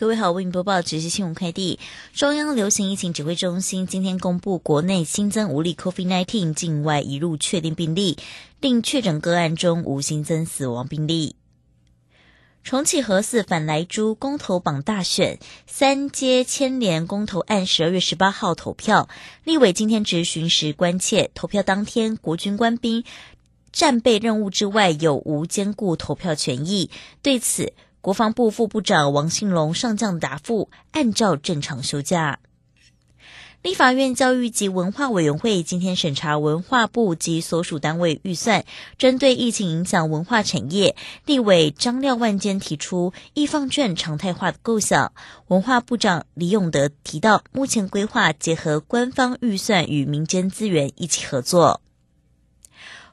各位好，为您播报直接新闻快递。中央流行疫情指挥中心今天公布，国内新增无例 COVID-19 境外移入确定病例，另确诊个案中无新增死亡病例。重启核四反莱猪公投榜大选，三阶牵连公投案十二月十八号投票，立委今天执询时关切，投票当天国军官兵战备任务之外，有无兼顾投票权益？对此。国防部副部长王信龙上将答复：按照正常休假。立法院教育及文化委员会今天审查文化部及所属单位预算，针对疫情影响文化产业，立委张廖万坚提出易放券常态化的构想。文化部长李永德提到，目前规划结合官方预算与民间资源一起合作。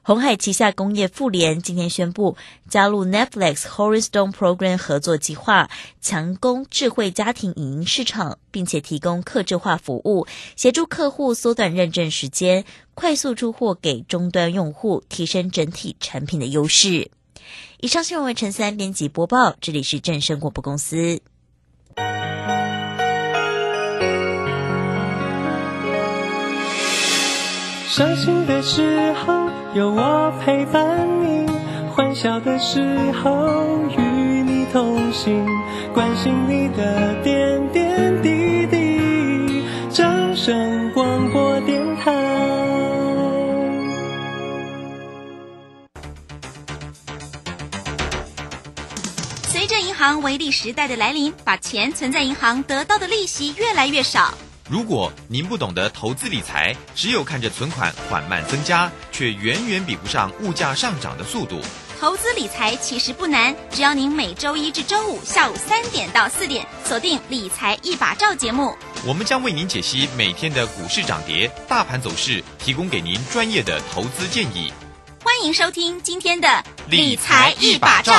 红海旗下工业妇联今天宣布加入 Netflix Horizon Program 合作计划，强攻智慧家庭影音市场，并且提供客制化服务，协助客户缩短认证时间，快速出货给终端用户，提升整体产品的优势。以上新闻为陈三编辑播报，这里是正声广播公司。伤心的时候。有我陪伴你，欢笑的时候与你同行，关心你的点点滴滴。掌声广播电台。随着银行微利时代的来临，把钱存在银行得到的利息越来越少。如果您不懂得投资理财，只有看着存款缓慢增加，却远远比不上物价上涨的速度。投资理财其实不难，只要您每周一至周五下午三点到四点锁定《理财一把照》节目，我们将为您解析每天的股市涨跌、大盘走势，提供给您专业的投资建议。欢迎收听今天的《理财一把照》。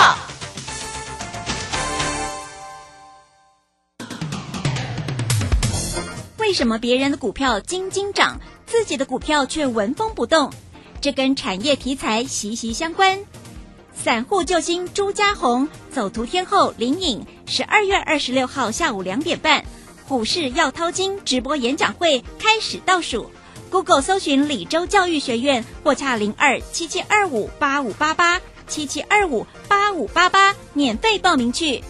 为什么别人的股票斤斤涨，自己的股票却纹风不动？这跟产业题材息息相关。散户救星朱家红，走图天后林颖，十二月二十六号下午两点半，股市要掏金直播演讲会开始倒数。Google 搜寻李州教育学院，或洽零二七七二五八五八八七七二五八五八八，免费报名去。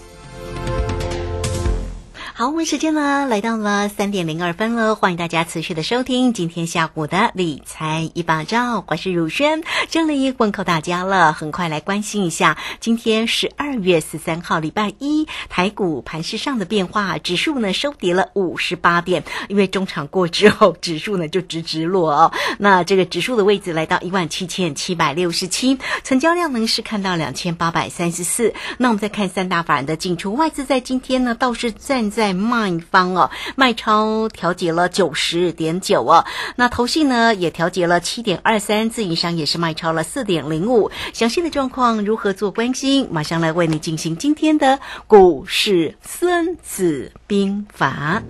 好，我们时间呢来到了三点零二分了，欢迎大家持续的收听今天下午的理财一把照，我是汝轩，这里问候大家了。很快来关心一下今天十二月十三号礼拜一台股盘势上的变化，指数呢收跌了五十八点，因为中场过之后，指数呢就直直落哦。那这个指数的位置来到一万七千七百六十七，成交量呢是看到两千八百三十四。那我们再看三大法人的进出，外资在今天呢倒是站在。在卖方哦，卖超调节了九十点九哦，那投信呢也调节了七点二三，自营商也是卖超了四点零五。详细的状况如何做关心？马上来为你进行今天的股市孙子兵法。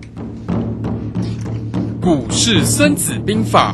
股市孙子兵法。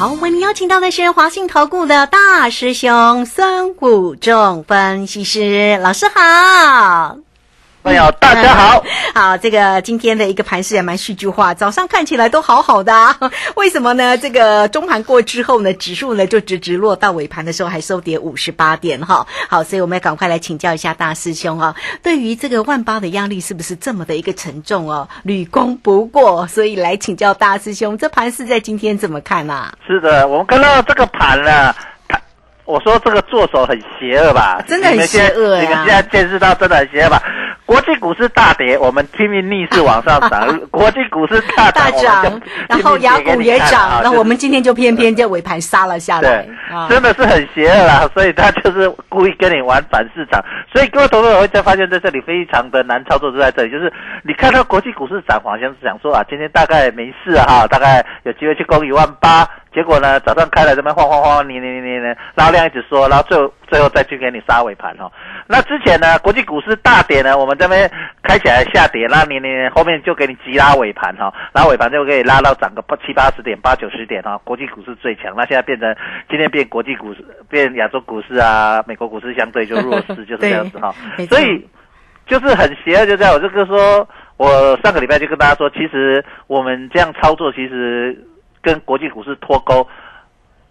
好，为您邀请到的是华信投顾的大师兄孙武仲分析师老师好。朋友，大家好，好，这个今天的一个盘势也蛮戏剧化，早上看起来都好好的，啊 为什么呢？这个中盘过之后呢，指数呢就直直落到尾盘的时候还收跌五十八点哈。好，所以我们要赶快来请教一下大师兄啊，对于这个万八的压力是不是这么的一个沉重哦？屡攻不过，所以来请教大师兄，这盘是在今天怎么看呢？是的，我们看到这个盘呢。我说这个做手很邪恶吧？真的很邪恶你们现在见识到真的很邪恶吧？国际股市大跌，我们拼命逆势往上涨；国际股市大大涨，然后雅股也涨，那我们今天就偏偏在尾盘杀了下来，对，真的是很邪恶啦。所以他就是故意跟你玩反市场。所以各位投资者会再发现，在这里非常的难操作，就在这里，就是你看到国际股市涨，好像是想说啊，今天大概没事哈，大概有机会去攻一万八。结果呢，早上开了这边晃晃晃，你你你你，然后量一直缩，然后最后最后再去给你杀尾盘哦。那之前呢，国际股市大跌呢，我们这边开起来下跌，那你你后面就给你急拉尾盘哈，然后尾盘就可以拉到涨个八七八十点、八九十点哈。国际股市最强，那现在变成今天变国际股市变亚洲股市啊，美国股市相对就弱势，就是这样子哈。所以就是很邪恶，就这样。我这个说，我上个礼拜就跟大家说，其实我们这样操作，其实。跟国际股市脱钩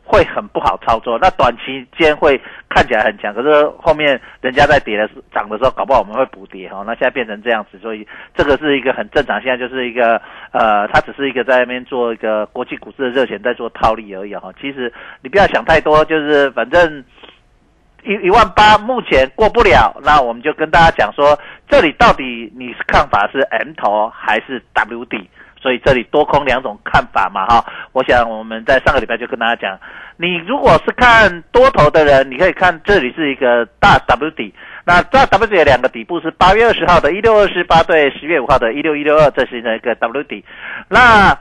会很不好操作，那短期间会看起来很强，可是后面人家在跌的涨的时候，搞不好我们会补跌哈。那现在变成这样子，所以这个是一个很正常。现在就是一个呃，它只是一个在那边做一个国际股市的热钱在做套利而已哈。其实你不要想太多，就是反正一一万八目前过不了，那我们就跟大家讲说，这里到底你是看法是 M 头还是 W 底？所以这里多空两种看法嘛，哈，我想我们在上个礼拜就跟大家讲，你如果是看多头的人，你可以看这里是一个大 W 底，那大 W 底的两个底部是八月二十号的一六二十八对十月五号的一六一六二，这是一个 W 底，那。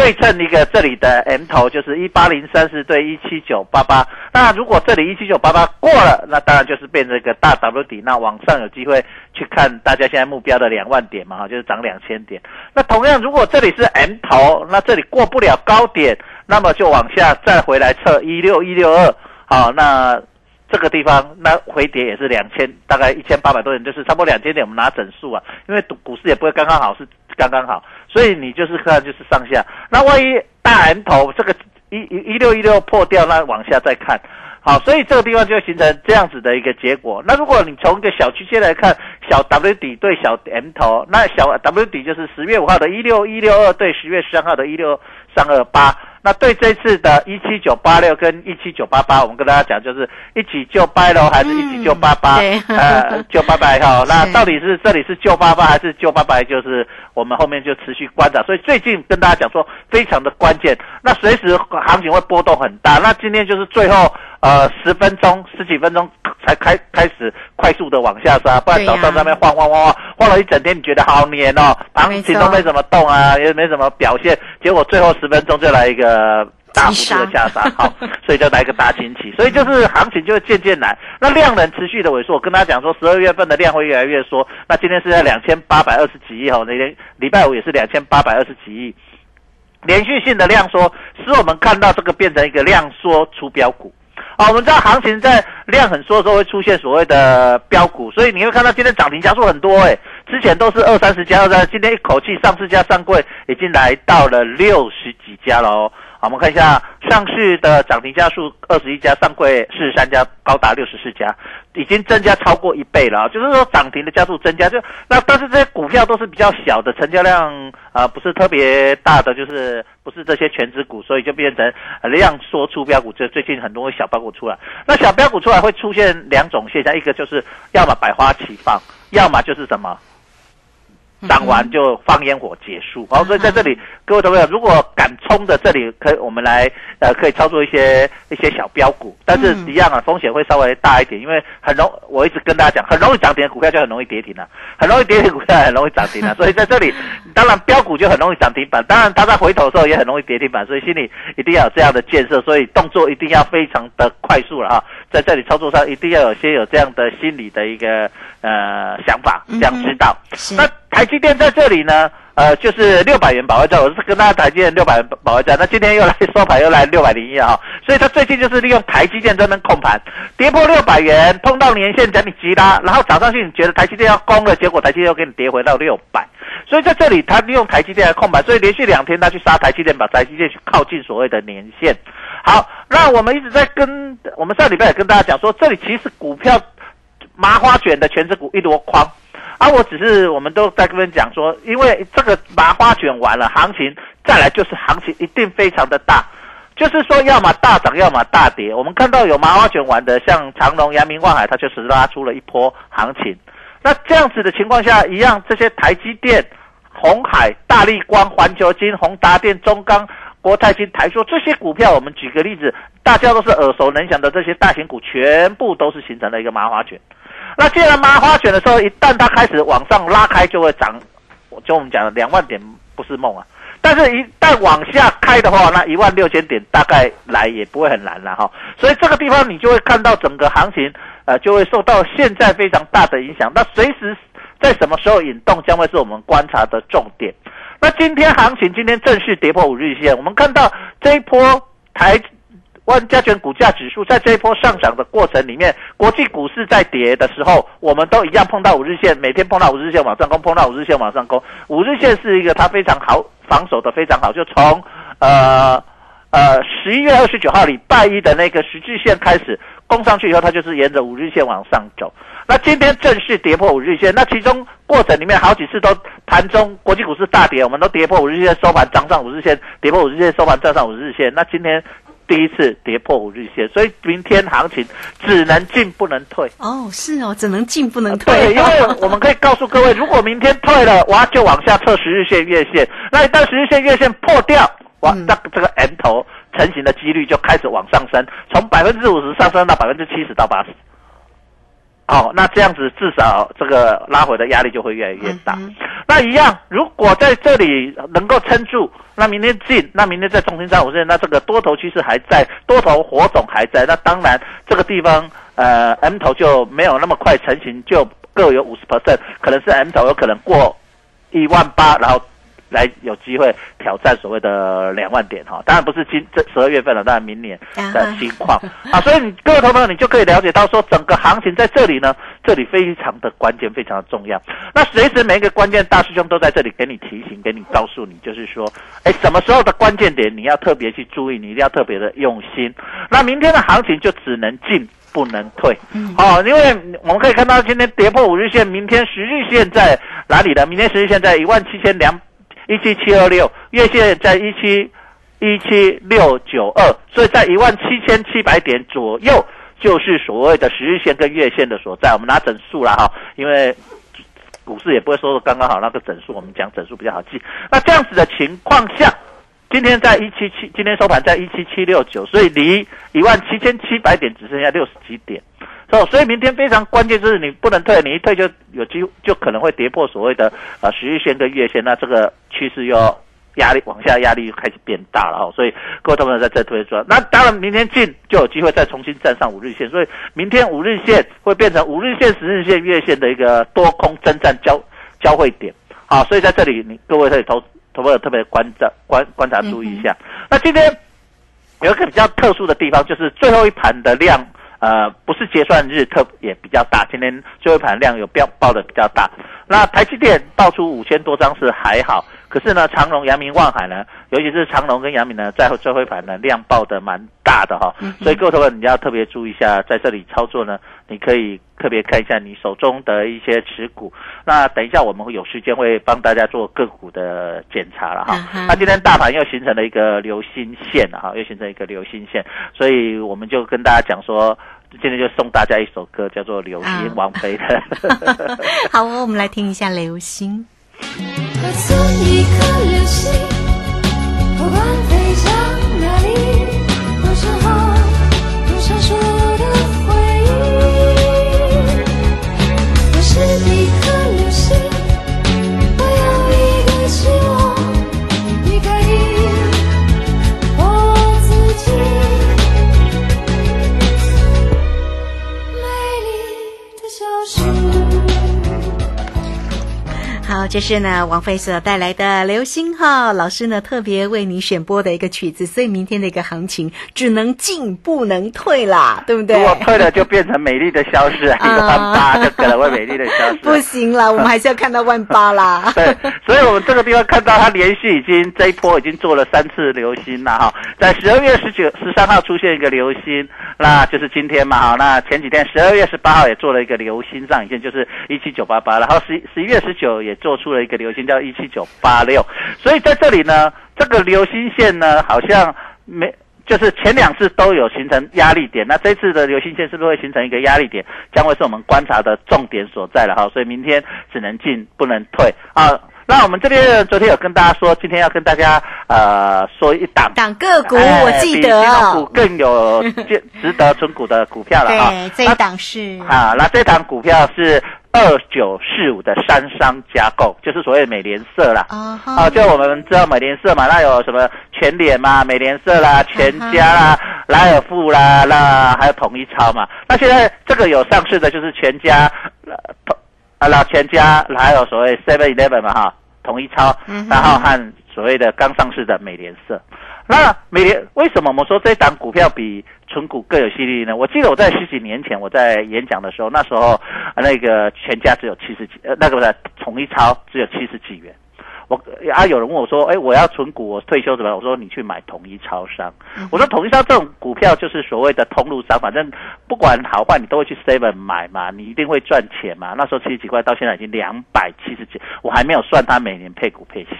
对称一个这里的 M 头就是一八零三四对一七九八八，那如果这里一七九八八过了，那当然就是变成一个大 W 底，那往上有机会去看大家现在目标的两万点嘛，哈，就是涨两千点。那同样，如果这里是 M 头，那这里过不了高点，那么就往下再回来测一六一六二，好，那这个地方那回跌也是两千，大概一千八百多点，就是差不多两千点，我们拿整数啊，因为股市也不会刚刚好是刚刚好。所以你就是看就是上下，那万一大 M 头这个一一一六一六破掉，那往下再看，好，所以这个地方就形成这样子的一个结果。那如果你从一个小区间来看，小 W 底对小 M 头，那小 W 底就是十月五号的一六一六二对十月十三号的一六三二八。那对这次的一七九八六跟一七九八八，我们跟大家讲，就是一起救掰喽，还是一起救八八？呃，救八八哈。那到底是这里是救八八还是救八八？就是我们后面就持续观察。所以最近跟大家讲说，非常的关键。那随时行情会波动很大。那今天就是最后呃十分钟十几分钟才开开始快速的往下杀，不然早上那边晃晃晃晃晃了一整天，你觉得好黏哦，行情都没怎么动啊，也没怎么表现，结果最后十分钟就来一个。呃，大幅度的下杀，好，所以就来一个大清洗，所以就是行情就会渐渐难。那量能持续的萎缩，我跟大家讲说，十二月份的量会越来越缩。那今天是在两千八百二十几亿哈，那天礼拜五也是两千八百二十几亿，连续性的量缩，使我们看到这个变成一个量缩出标股。好，我们知道行情在量很缩的时候会出现所谓的标股，所以你会看到今天涨停加速很多哎。之前都是二三十家的，今天一口气上市家上柜已经来到了六十几家了哦。好，我们看一下上市的涨停家数，二十一家，上柜四十三家，高达六十四家，已经增加超过一倍了。就是说涨停的家数增加，就那但是这些股票都是比较小的，成交量啊不是特别大的，就是不是这些全职股，所以就变成量缩出标股。这最近很多小标股出来，那小标股出来会出现两种现象，一个就是要么百花齐放，要么就是什么。涨完就放烟火结束，好，所以在这里，各位朋友，如果敢冲的这里，可以我们来呃，可以操作一些一些小标股，但是一样啊，风险会稍微大一点，因为很容，我一直跟大家讲，很容易涨停的股票就很容易跌停了，很容易跌停股票很容易涨停了，所以在这里，当然标股就很容易涨停板，当然它在回头的时候也很容易跌停板，所以心里一定要有这样的建设，所以动作一定要非常的快速了哈，在这里操作上一定要有先有这样的心理的一个呃想法，这样知道，那。台积电在这里呢，呃，就是六百元保卫战，我是跟大家台积电六百元保卫战。那今天又来收盘，又来六百零一啊，所以他最近就是利用台积电专门控盘，跌破六百元，碰到年线整理急拉，然后涨上去，你觉得台积电要攻了，结果台积电又给你跌回到六百，所以在这里他利用台积电来控盘，所以连续两天他去杀台积电，把台积电去靠近所谓的年线。好，那我们一直在跟我们上礼拜也跟大家讲说，这里其实股票麻花卷的全职股一箩筐。啊，我只是我们都在跟人讲说，因为这个麻花卷完了，行情再来就是行情一定非常的大，就是说要么大涨，要么大跌。我们看到有麻花卷完的，像长隆、阳明、万海，它就是拉出了一波行情。那这样子的情况下，一样这些台积电、红海、大力光、环球金、宏达电、中钢、国泰金、台塑这些股票，我们举个例子，大家都是耳熟能详的这些大型股，全部都是形成了一个麻花卷。那既然麻花卷的时候，一旦它开始往上拉开，就会涨。就我们讲的两万点不是梦啊，但是一旦往下开的话，那一万六千点大概来也不会很难了哈。所以这个地方你就会看到整个行情，呃，就会受到现在非常大的影响。那随时在什么时候引动，将会是我们观察的重点。那今天行情今天正式跌破五日线，我们看到这一波台。万加权股价指数在这一波上涨的过程里面，国际股市在跌的时候，我们都一样碰到五日线，每天碰到五日线往上攻，碰到五日线往上攻。五日线是一个它非常好防守的非常好，就从呃呃十一月二十九号礼拜一的那个十字线开始攻上去以后，它就是沿着五日线往上走。那今天正式跌破五日线，那其中过程里面好几次都盘中国际股市大跌，我们都跌破五日线收盘涨上五日线，跌破五日线收盘站上五日线。那今天。第一次跌破五日线，所以明天行情只能进不能退。哦，是哦，只能进不能退。对，因为我们可以告诉各位，如果明天退了，哇，就往下测十日线、月线。那一旦十日线、月线破掉，哇，那这个 M 头成型的几率就开始往上升，从百分之五十上升到百分之七十到八十。好，那这样子至少这个拉回的压力就会越来越大。那一样，如果在这里能够撑住，那明天进，那明天在重心站五线，那这个多头趋势还在，多头火种还在，那当然这个地方呃 M 头就没有那么快成型，就各有五十 percent，可能是 M 头有可能过一万八，然后。来有机会挑战所谓的两万点哈，当然不是今这十二月份了，当然明年的情况 啊，所以你各位朋友你就可以了解到说，整个行情在这里呢，这里非常的关键，非常的重要。那随时每一个关键大师兄都在这里给你提醒，给你告诉你，就是说，哎，什么时候的关键点你要特别去注意，你一定要特别的用心。那明天的行情就只能进不能退，哦，因为我们可以看到今天跌破五日线，明天十日线在哪里呢？明天十日线在一万七千两。一七七二六月线在一七一七六九二，所以在一万七千七百点左右，就是所谓的十日线跟月线的所在。我们拿整数了哈，因为股市也不会说刚刚好那个整数，我们讲整数比较好记。那这样子的情况下，今天在一七七，今天收盘在一七七六九，所以离一万七千七百点只剩下六十几点。哦，所以明天非常关键就是你不能退，你一退就有机会就可能会跌破所谓的呃十日线跟月线，那这个趋势又压力往下压力又开始变大了哦，所以各位同学在这推说，那当然明天进就有机会再重新站上五日线，所以明天五日线会变成五日线、十日线、月线的一个多空征战交交汇点，好，所以在这里你各位可以投投朋友特别观察观观察注意一下。那今天有一个比较特殊的地方，就是最后一盘的量。呃，不是结算日特也比较大，今天最后一盘量有标报的比较大。那台积电爆出五千多张是还好，可是呢，长隆、阳明、望海呢，尤其是长隆跟阳明呢，在最后一盘呢量爆的蛮大的哈，所以各位朋友你要特别注意一下，在这里操作呢，你可以特别看一下你手中的一些持股。那等一下我们会有时间会帮大家做个股的检查了哈。那今天大盘又形成了一个流星线了哈，又形成一个流星线，所以我们就跟大家讲说。今天就送大家一首歌，叫做《流星》，王菲的。好哦，我们来听一下《流星》。一颗流星，不管这是呢王菲所带来的《流星号》，老师呢特别为你选播的一个曲子，所以明天的一个行情只能进不能退啦，对不对？如果退了就变成美丽的消失，一万八就可能会美丽的消失。不行了，我们还是要看到万八啦。对，所以我们这个地方看到它连续已经这一波已经做了三次流星了哈，在十二月十九、十三号出现一个流星，那就是今天嘛哈。那前几天十二月十八号也做了一个流星上影线，就是一七九八八，然后十十一月十九也。做出了一个流星叫一七九八六，所以在这里呢，这个流星线呢，好像没就是前两次都有形成压力点，那这次的流星线是不是会形成一个压力点，将会是我们观察的重点所在了哈。所以明天只能进不能退啊。那我们这边昨天有跟大家说，今天要跟大家呃说一档档个股哎我记得比金融哦股更有值值得存股的股票了哈。对，这一档是啊，那这档股票是二九四五的三商加购，就是所谓美联社啦。啊啊，就我们知道美联社嘛，那有什么全联嘛、美联社啦、全家啦、莱尔富啦，那还有统一超嘛。那现在这个有上市的就是全家，呃，统啊，那全家还有所谓 Seven Eleven 嘛哈，统一超，然后和所谓的刚上市的美联社。那美联为什么我们说这档股票比纯股更有吸引力呢？我记得我在十几年前我在演讲的时候，那时候呃那个全家只有七十几，呃，那个不是统一超只有七十几元。我啊，有人问我说：“哎，我要存股，我退休怎么办？”我说：“你去买统一超商。我说：“统一超这种股票就是所谓的通路商，反正不管好坏，你都会去 seven 买嘛，你一定会赚钱嘛。那时候七十几块，到现在已经两百七十几，我还没有算它每年配股配息。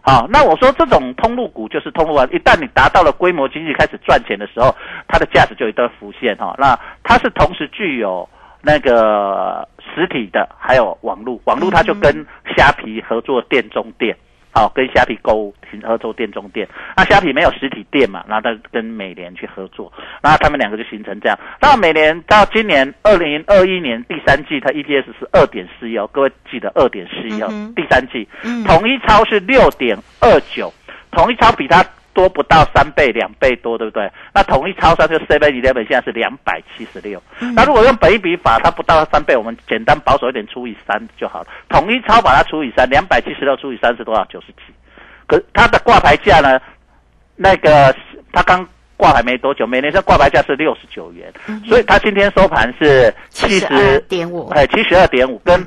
好，那我说这种通路股就是通路啊，一旦你达到了规模经济开始赚钱的时候，它的价值就一定浮现哈。那它是同时具有那个实体的，还有网络，网络它就跟虾皮合作店中店。好，跟虾皮购物合作店中店，那虾皮没有实体店嘛，然后他跟美联去合作，然后他们两个就形成这样。那美联到今年二零二一年第三季，它 EPS 是二点四一哦，各位记得二点四一第三季，嗯统一超是六点二九，统一超比它多不到三倍，两倍多，对不对？那统一超商就 Seven Eleven 现在是两百七十六，那如果用本一比法，它不到三倍，我们简单保守一点除以三就好了。统一超把它除以三，两百七十六除以三是多少？九十七。可它的挂牌价呢？那个它刚挂牌没多久，每年的挂牌价是六十九元，所以它今天收盘是七十点五哎，七十二点五，跟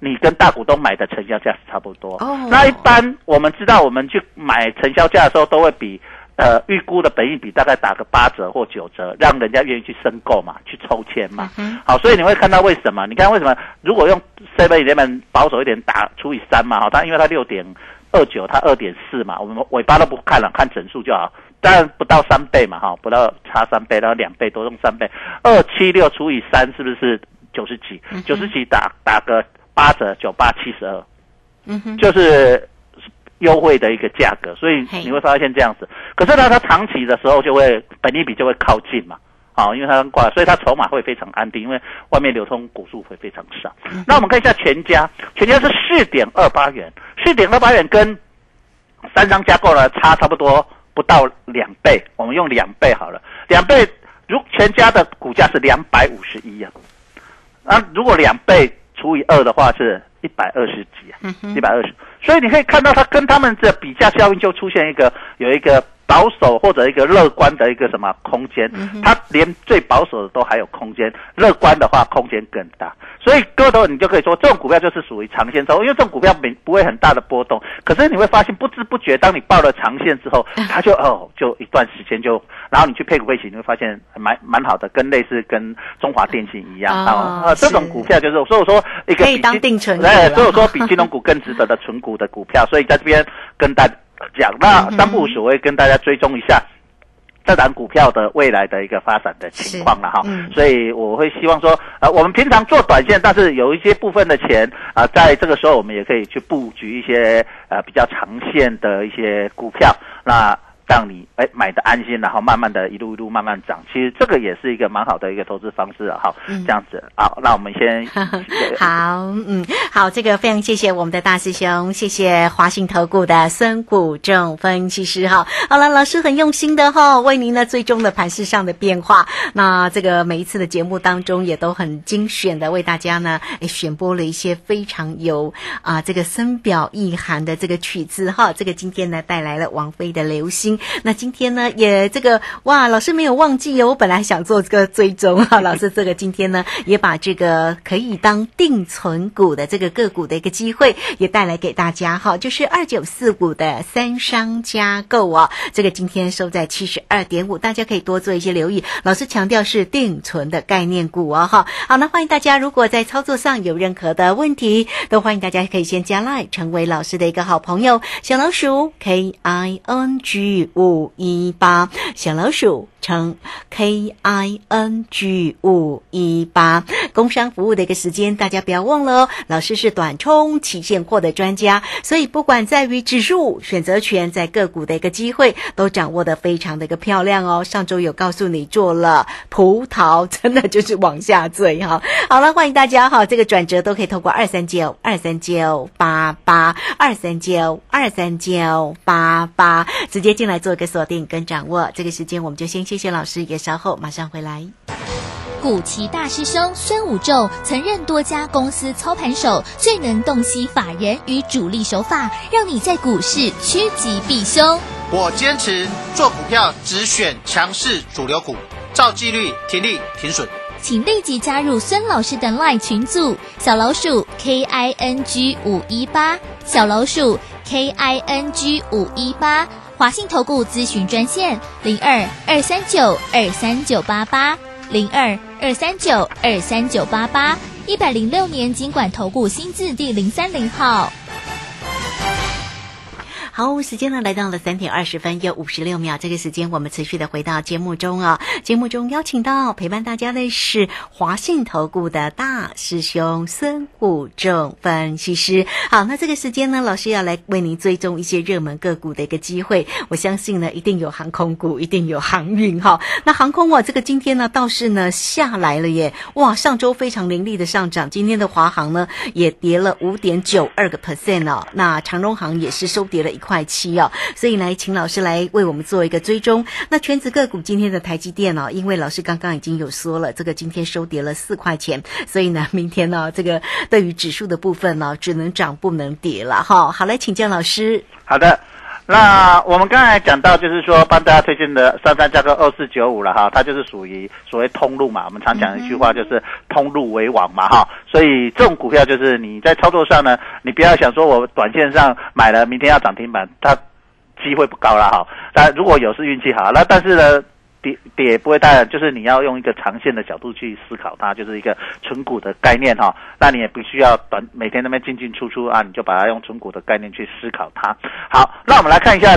你跟大股东买的成交价是差不多。哦那一般我们知道，我们去买成交价的时候，都会比呃预估的本益比大概打个八折或九折，让人家愿意去申购嘛，去抽签嘛。好，所以你会看到为什么？你看为什么？如果用 Seven Eleven 保守一点打除以三嘛，好，它因为它六点二九，它二点四嘛，我们尾巴都不看了，看整数就好。当然不到三倍嘛，哈，不到差三倍，然后两倍多用三倍，二七六除以三是不是九十几？九十几打打个八折，九八七十二，嗯哼，就是优惠的一个价格，所以你会发现这样子。可是呢，它长期的时候就会本益比就会靠近嘛，好，因为它挂，所以它筹码会非常安定，因为外面流通股数会非常少。那我们看一下全家，全家是四点二八元，四点二八元跟三张加购呢差差不多不到两倍，我们用两倍好了，两倍如全家的股价是两百五十一啊，那，如果两倍除以二的话是一百二十几啊，一百二十，所以你可以看到它跟他们的比价效应就出现一个有一个保守或者一个乐观的一个什么空间，它连最保守的都还有空间，乐观的话空间更大。所以各位朋友，你就可以说这种股票就是属于长线操，因为这种股票没不会很大的波动。可是你会发现不知不觉，当你报了长线之后，它就哦就一段时间就，然后你去配股配息，你会发现蛮蛮好的，跟类似跟中华电信一样哦呃，这种股票就是，所以我说一个可以当比金定存所以我说比金融股更值得的存股的股票，所以在这边跟大家讲，那三不五时我会跟大家追踪一下。这档股票的未来的一个发展的情况了哈，嗯。所以我会希望说，呃，我们平常做短线，但是有一些部分的钱啊、在这个时候我们也可以去布局一些呃比较长线的一些股票，那让你哎买的安心，然后慢慢的一路一路慢慢涨，其实这个也是一个蛮好的一个投资方式啊，好，嗯。这样子好，那我们先好，嗯，好，这个非常谢谢我们的大师兄，谢谢华信投顾的孙谷正分析师哈。好了，老师很用心的哈，为您呢最终的盘势上的变化，那这个每一次的节目当中也都很精选的为大家呢，哎选播了一些非常有啊这个深表意涵的这个曲子哈。这个今天呢带来了王菲的《流星》，那今天呢也这个哇，老师没有忘记哦，我本来想做这个追踪哈，老师这个今天呢也把这个可以当定存股的这个个股的一个机会也带来给大家哈，就是二九四五的三商加购哦，这个今天收在七十二点五，大家可以多做一些留意。老师强调是定存的概念股哦哈。好，那欢迎大家如果在操作上有任何的问题，都欢迎大家可以先加 line 成为老师的一个好朋友，小老鼠 K I N G 五一八，小老鼠乘 K I N G 五一八，工商服务的一个时间，大家不要忘了哦。老师是短冲期现货的专家，所以不管在于指数、选择权，在个股的一个机会，都掌握的非常的一个漂亮哦。上周有告诉你做了葡萄，真的就是往下坠哈。好了，欢迎大家哈，这个转折都可以透过二三九二三九八八二三九二三九八八直接进来做一个锁定跟掌握。这个时间我们就先谢谢老师，也稍后马上回来。古奇大师兄孙武仲曾任多家公司操盘手，最能洞悉法人与主力手法，让你在股市趋吉避凶。我坚持做股票只选强势主流股，照纪律停利停损。请立即加入孙老师的 LINE 群组，小老鼠 K I N G 五一八，小老鼠 K I N G 五一八，华信投顾咨询专线零二二三九二三九八八零二二三九二三九八八，一百零六年经管投顾新字第零三零号。好，时间呢来到了三点二十分又五十六秒，这个时间我们持续的回到节目中啊。节目中邀请到陪伴大家的是华信投顾的大师兄孙武仲分析师。好，那这个时间呢，老师要来为您追踪一些热门个股的一个机会。我相信呢，一定有航空股，一定有航运哈。那航空哇，这个今天呢倒是呢下来了耶，哇，上周非常凌厉的上涨，今天的华航呢也跌了五点九二个 percent 哦。那长荣航也是收跌了一块块七哦，所以来请老师来为我们做一个追踪。那全指个股今天的台积电哦，因为老师刚刚已经有说了，这个今天收跌了四块钱，所以呢，明天呢，这个对于指数的部分呢，只能涨不能跌了哈。好，来请教老师。好的，那我们刚才讲到，就是说帮大家推荐的三三加个二四九五了哈，它就是属于所谓通路嘛。我们常讲一句话，就是通路为王嘛哈。所以这种股票就是你在操作上呢，你不要想说我短线上买了，明天要涨停板，它机会不高了哈。但如果有是运气好，那但是呢。跌跌不会大，就是你要用一个长线的角度去思考它，就是一个纯股的概念哈。那你也不需要短每天那边进进出出啊，你就把它用纯股的概念去思考它。好，那我们来看一下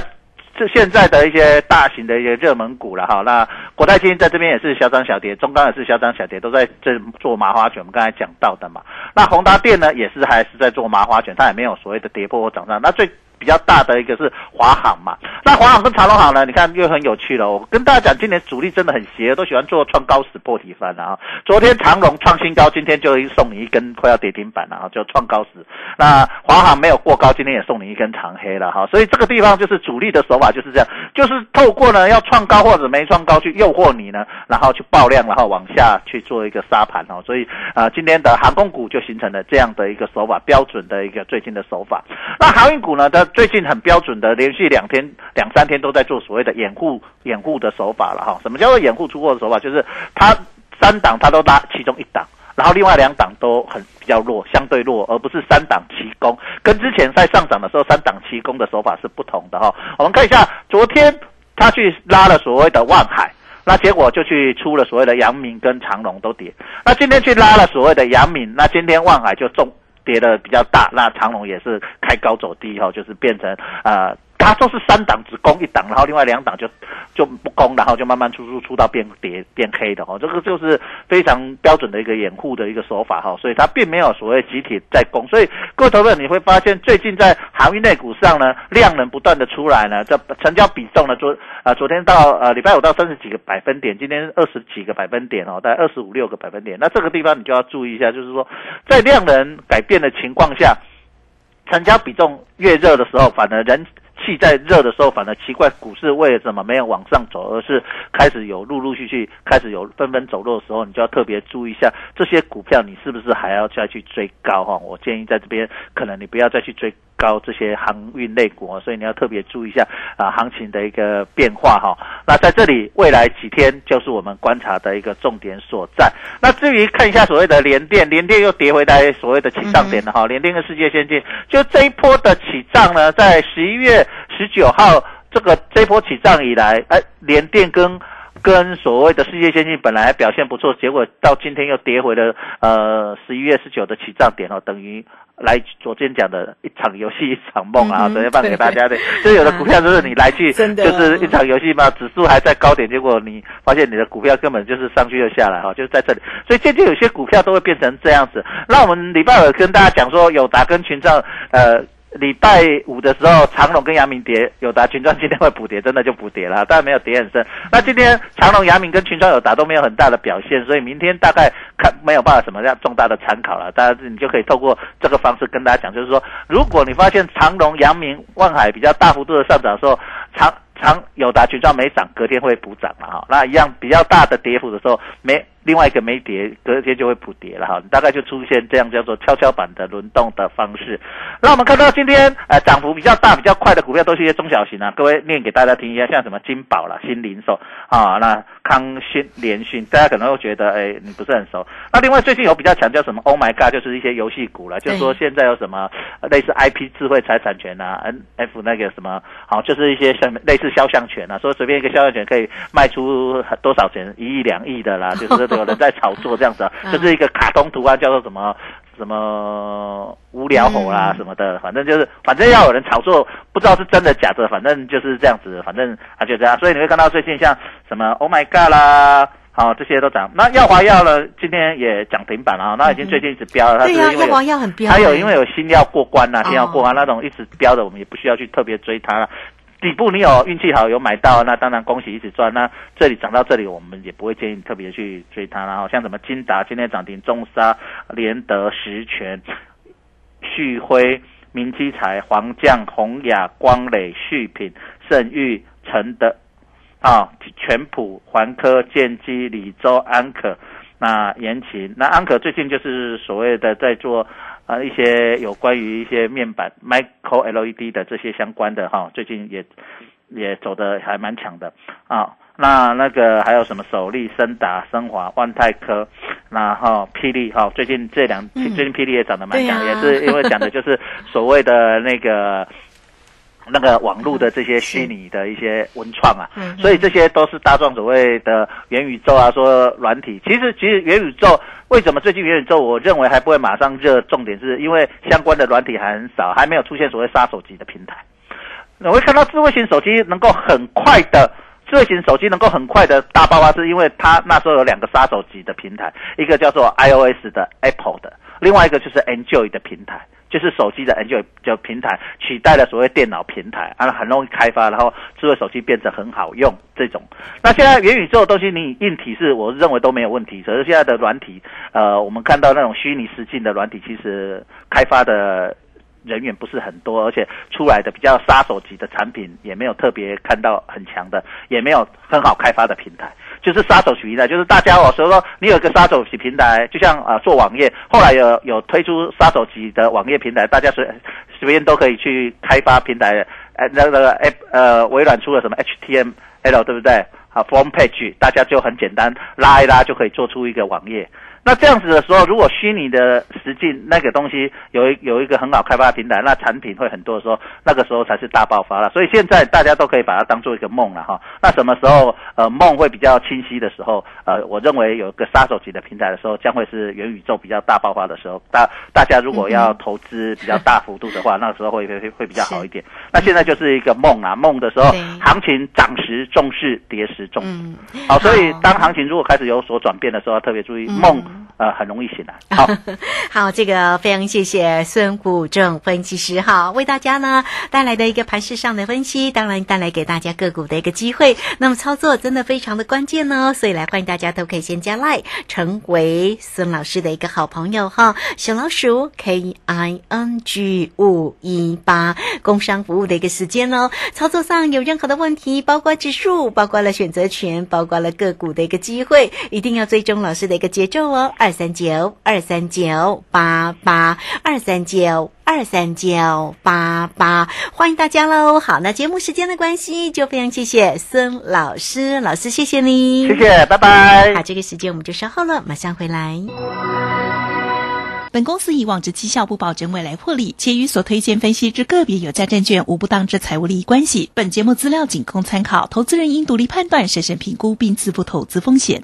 这现在的一些大型的一些热门股了哈。那国泰金在这边也是小涨小跌，中钢也是小涨小跌，都在这做麻花卷。我们刚才讲到的嘛。那宏达电呢，也是还是在做麻花卷，它也没有所谓的跌破或涨上。那最比较大的一个是华航嘛，那华航跟长隆航呢，你看又很有趣了。我跟大家讲，今年主力真的很邪，都喜欢做创高死破底翻啊。昨天长隆创新高，今天就送你一根快要跌停板了啊，就创高死。那华航没有过高，今天也送你一根长黑了哈。所以这个地方就是主力的手法就是这样，就是透过呢要创高或者没创高去诱惑你呢，然后去爆量，然后往下去做一个杀盘哦。所以啊，今天的航空股就形成了这样的一个手法，标准的一个最近的手法。那航运股呢，它最近很标准的，连续两天、两三天都在做所谓的掩护、掩护的手法了哈。什么叫做掩护出货的手法？就是它三档它都拉其中一档，然后另外两档都很比较弱，相对弱，而不是三档齐攻。跟之前在上涨的时候三档齐攻的手法是不同的哈。我们看一下，昨天他去拉了所谓的万海，那结果就去出了所谓的阳明跟长隆都跌。那今天去拉了所谓的阳明，那今天万海就中。跌的比较大，那长龙也是开高走低哈，就是变成啊，它都是三档只攻一档，然后另外两档就就不攻，然后就慢慢出出出到变跌变黑的哈，这个就是非常标准的一个掩护的一个手法哈，所以它并没有所谓集体在攻，所以各位投资你会发现最近在航运内股上呢，量能不断的出来呢，这成交比重呢昨啊昨天到呃礼拜五到三十几个百分点，今天二十几个百分点哦，大概二十五六个百分点，那这个地方你就要注意一下，就是说在量能改变的情况下，成交比重越热的时候，反而人气在热的时候，反而奇怪，股市为什么没有往上走，而是开始有陆陆续续开始有纷纷走弱的时候，你就要特别注意一下这些股票，你是不是还要再去追高哈？我建议在这边可能你不要再去追高这些航运类股，所以你要特别注意一下啊行情的一个变化哈。那在这里未来几天就是我们观察的一个重点所在。那至于看一下所谓的联电，联电又跌回来所谓的起涨点了哈。联电跟世界先进，就这一波的起涨呢，在十一月十九号这个这波起涨以来，哎，联电跟跟所谓的世界先进本来表现不错，结果到今天又跌回了呃十一月十九的起涨点哦，等于来昨天讲的一场游戏一场梦啊，嗯哼昨天放给大家的，就有的股票就是你来去 就是一场游戏嘛，指数还在高点，结果你发现你的股票根本就是上去又下来哈，就是在这里，所以渐渐有些股票都会变成这样子。那我们礼拜二跟大家讲说，友达跟群创呃。礼拜五的时候，长隆跟阳明跌，友达、群创今天会补跌，真的就补跌了，当然没有跌很深。那今天长隆、阳明跟群创、友达都没有很大的表现，所以明天大概看没有办法什么样重大的参考了。大家你就可以透过这个方式跟大家讲，就是说，如果你发现长隆、阳明、万海比较大幅度的上涨的时候，长长友达、群创没涨，隔天会补涨了哈。那一样比较大的跌幅的时候，没另外一个没跌，隔天就会补跌了哈。大概就出现这样叫做跷跷板的轮动的方式。那我们看到今天呃涨幅比较大、比较快的股票都是一些中小型啊，各位念给大家听一下，像什么金宝啦、新零售啊，那康讯、联讯，大家可能会觉得哎你不是很熟。那另外最近有比较强调什么？Oh my God，就是一些游戏股了，就是说现在有什么呃类似 IP 智慧财产权啊，NF 那个什么，好就是一些像类似肖像权啊，说随便一个肖像权可以卖出多少钱，一亿两亿的啦，就是有人在炒作这样子啊，就是一个卡通图案叫做什么？什么无聊猴啦嗯什么的，反正就是反正要有人炒作，不知道是真的假的，反正就是这样子，反正啊就这样。所以你会看到最近像什么 Oh my God 啦，好、这些都涨。那耀华药呢，今天也涨停板了啊，那已经最近一直飙了，它对呀，是因为有药华药很标欸，还有因为有新药过关呐、哦新药过关那种一直飙的，我们也不需要去特别追它了。底部你有运气好有买到，那当然恭喜一直赚。那这里涨到这里，我们也不会建议特别去追它。然后像什么金达今天涨停，中沙、联德、实权、旭辉、明基材、黄酱、宏雅、光磊、旭品、盛誉、承德啊，全普、环科、建基、李州、安可。那延琴，那安可最近就是所谓的在做呃一些有关于一些面板 micro LED 的这些相关的哈，最近也也走的还蛮强的啊。那那个还有什么首力、森达、升华、万泰科，然后霹雳哈，最近这两、嗯最近霹雳也涨得蛮强，啊也是因为讲的就是所谓的那个。那个网络的这些虚拟的一些文创啊，嗯所以这些都是大众所谓的元宇宙啊，说软体。其实，其实元宇宙为什么最近元宇宙，我认为还不会马上热？重点是因为相关的软体还很少，还没有出现所谓杀手级的平台。我会看到智慧型手机能够很快的，智慧型手机能够很快的大爆发，是因为它那时候有两个杀手级的平台，一个叫做 iOS 的 Apple 的，另外一个就是 Android 的平台。就是手机的 Android 就平台取代了所谓电脑平台，啊，很容易开发，然后智慧手机变得很好用这种。那现在元宇宙的东西，你硬体是我认为都没有问题，可是现在的软体，呃，我们看到那种虚拟实境的软体，其实开发的人员不是很多，而且出来的比较杀手级的产品也没有特别看到很强的，也没有很好开发的平台。就是杀手级的，就是大家哦，所以说你有个杀手级平台，就像啊、做网页，后来有有推出杀手级的网页平台，大家随随便都可以去开发平台。呃，那个那个呃，微软出了什么 HTML 对不对？啊，form page，大家就很简单拉一拉就可以做出一个网页。那这样子的时候，如果虚拟的实际那个东西有一有一个很好开发的平台，那产品会很多的时候，那个时候才是大爆发了。所以现在大家都可以把它当做一个梦了哈。那什么时候呃梦会比较清晰的时候？呃，我认为有个杀手级的平台的时候，将会是元宇宙比较大爆发的时候。大大家如果要投资比较大幅度的话，那个时候会会会比较好一点。那现在就是一个梦啊，梦的时候，行情涨时重视，跌时重。嗯，好，所以好当行情如果开始有所转变的时候，要特别注意嗯梦，呃，很容易醒来。好，好，这个非常谢谢孙谷正分析师哈，为大家呢带来的一个盘势上的分析，当然带来给大家个股的一个机会。那么操作真的非常的关键哦，所以来欢迎大家都可以先加 line 成为孙老师的一个好朋友哈，小老鼠 K I N G 五一八工商服务的一个时间哦。操作上有任何的问题，包括指数，包括了选择权，包括了个股的一个机会，一定要追踪老师的一个节奏哦。二三九二三九八八二三九。二三九八八，欢迎大家喽！好，那节目时间的关系，就非常谢谢孙老师，老师谢谢你，谢谢，拜拜好，。这个时间我们就稍后了，马上回来。本公司以往之绩效不保证未来获利，且与所推荐分析之个别有价证券无不当之财务利益关系。本节目资料仅供参考，投资人应独立判断、审慎评估并自负投资风险。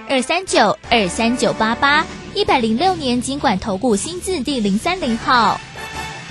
二三九二三九八八，一百零六年尽管投顾新字第零三零号。